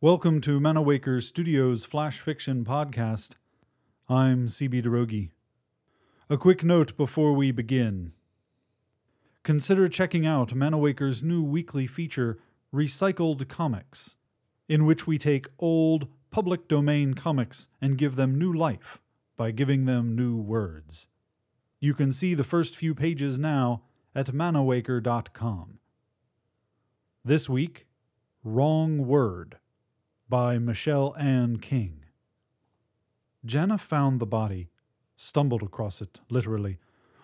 Welcome to Manawaker Studios Flash Fiction Podcast. I'm CB Droege. A quick note before we begin. Consider checking out Manawaker's new weekly feature, Recycled Comics, in which we take old, public domain comics and give them new life by giving them new words. You can see the first few pages now at manawaker.com. This week, Wrong Word by Michelle Ann King. Jana found the body, stumbled across it, literally,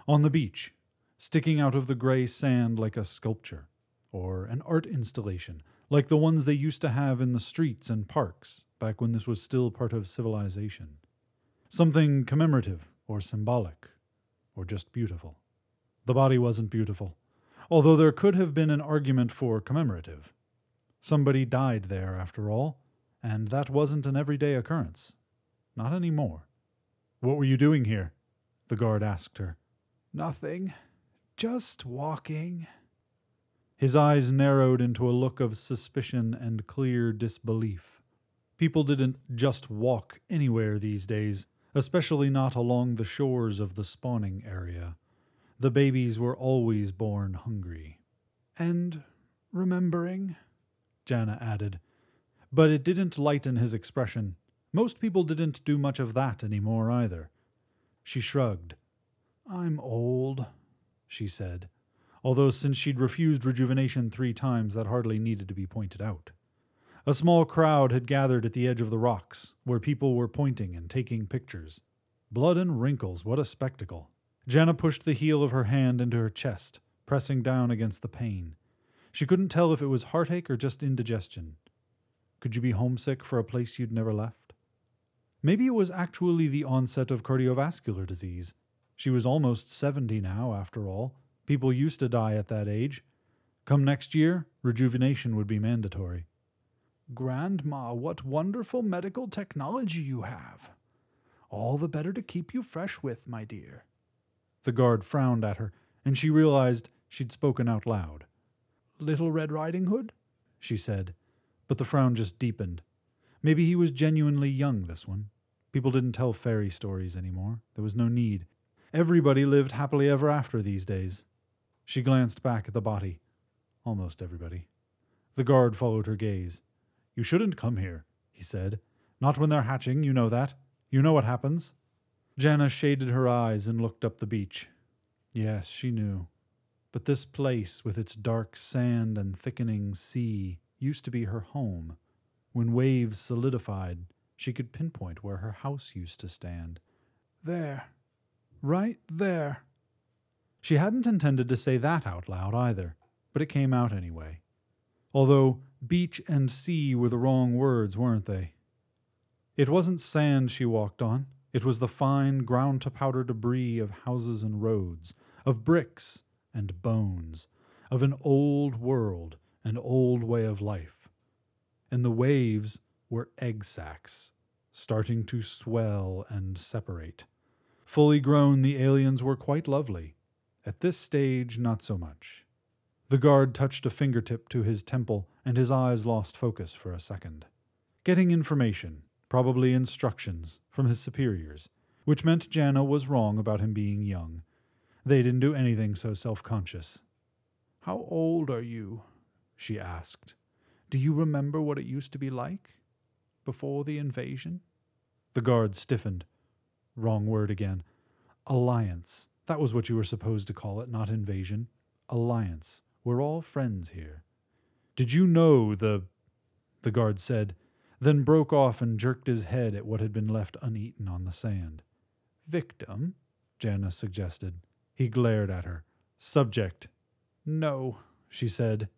on the beach, sticking out of the gray sand like a sculpture, or an art installation, like the ones they used to have in the streets and parks back when this was still part of civilization. Something commemorative, or symbolic, or just beautiful. The body wasn't beautiful, although there could have been an argument for commemorative. Somebody died there, after all, and that wasn't an everyday occurrence. Not any more. What were you doing here? The guard asked her. Nothing. Just walking. His eyes narrowed into a look of suspicion and clear disbelief. People didn't just walk anywhere these days, especially not along the shores of the spawning area. The babies were always born hungry. And remembering, Jana added. But it didn't lighten his expression. Most people didn't do much of that any more either. She shrugged. I'm old, she said, although since she'd refused rejuvenation three times, that hardly needed to be pointed out. A small crowd had gathered at the edge of the rocks, where people were pointing and taking pictures. Blood and wrinkles, what a spectacle. Jenna pushed the heel of her hand into her chest, pressing down against the pain. She couldn't tell if it was heartache or just indigestion. Could you be homesick for a place you'd never left? Maybe it was actually the onset of cardiovascular disease. She was almost 70 now, after all. People used to die at that age. Come next year, rejuvenation would be mandatory. Grandma, what wonderful medical technology you have. All the better to keep you fresh with, my dear. The guard frowned at her, and she realized she'd spoken out loud. Little Red Riding Hood? she said, but the frown just deepened. Maybe he was genuinely young, this one. People didn't tell fairy stories anymore. There was no need. Everybody lived happily ever after these days. She glanced back at the body. Almost everybody. The guard followed her gaze. You shouldn't come here, he said. Not when they're hatching, you know that. You know what happens. Jana shaded her eyes and looked up the beach. Yes, she knew. But this place, with its dark sand and thickening sea, used to be her home. When waves solidified, she could pinpoint where her house used to stand. There. Right there. She hadn't intended to say that out loud either, but it came out anyway. Although beach and sea were the wrong words, weren't they? It wasn't sand she walked on. It was the fine, ground to powder debris of houses and roads, of bricks and bones, of an old world, an old way of life. And the waves were egg sacs, starting to swell and separate. Fully grown, the aliens were quite lovely. At this stage, not so much. The guard touched a fingertip to his temple, and his eyes lost focus for a second. Getting information, probably instructions, from his superiors, which meant Jana was wrong about him being young. They didn't do anything so self conscious. How old are you? she asked. Do you remember what it used to be like? Before the invasion? The guard stiffened. Wrong word again. Alliance. That was what you were supposed to call it, not invasion. Alliance. We're all friends here. Did you know the. The guard said, then broke off and jerked his head at what had been left uneaten on the sand. Victim? Jana suggested. He glared at her. Subject. No, she said,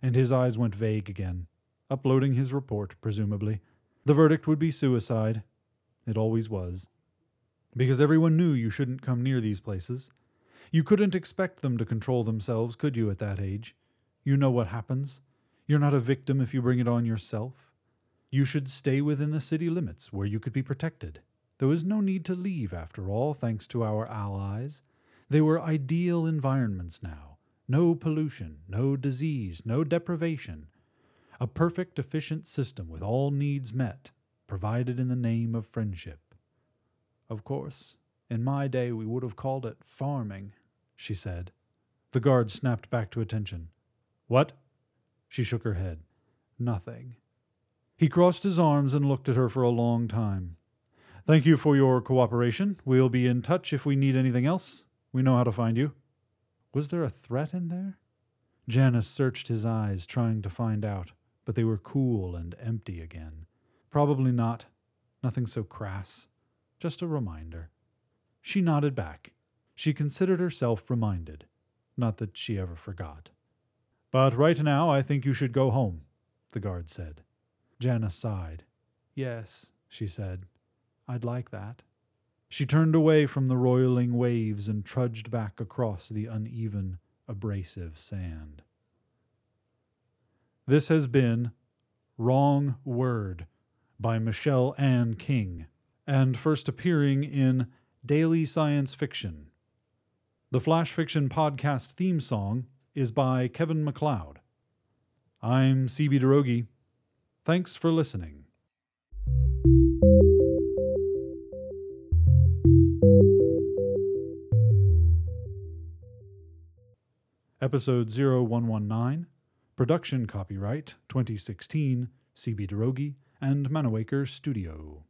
and his eyes went vague again. Uploading his report, presumably. The verdict would be suicide. It always was. Because everyone knew you shouldn't come near these places. You couldn't expect them to control themselves, could you, at that age? You know what happens. You're not a victim if you bring it on yourself. You should stay within the city limits, where you could be protected. There was no need to leave, after all, thanks to our allies. They were ideal environments now. No pollution, no disease, no deprivation. A perfect, efficient system with all needs met, provided in the name of friendship. Of course, in my day we would have called it farming, she said. The guard snapped back to attention. What? She shook her head. Nothing. He crossed his arms and looked at her for a long time. Thank you for your cooperation. We'll be in touch if we need anything else. We know how to find you. Was there a threat in there? Janice searched his eyes, trying to find out, but they were cool and empty again. Probably not. Nothing so crass. Just a reminder. She nodded back. She considered herself reminded. Not that she ever forgot. But right now I think you should go home, the guard said. Janice sighed. Yes, she said. I'd like that. She turned away from the roiling waves and trudged back across the uneven, abrasive sand. This has been Wrong Word by Michelle Ann King, and first appearing in Daily Science Fiction. The Flash Fiction podcast theme song is by Kevin MacLeod. I'm CB Droege. Thanks for listening. Episode 0119, Production Copyright 2016, CB Droege and Manawaker Studio.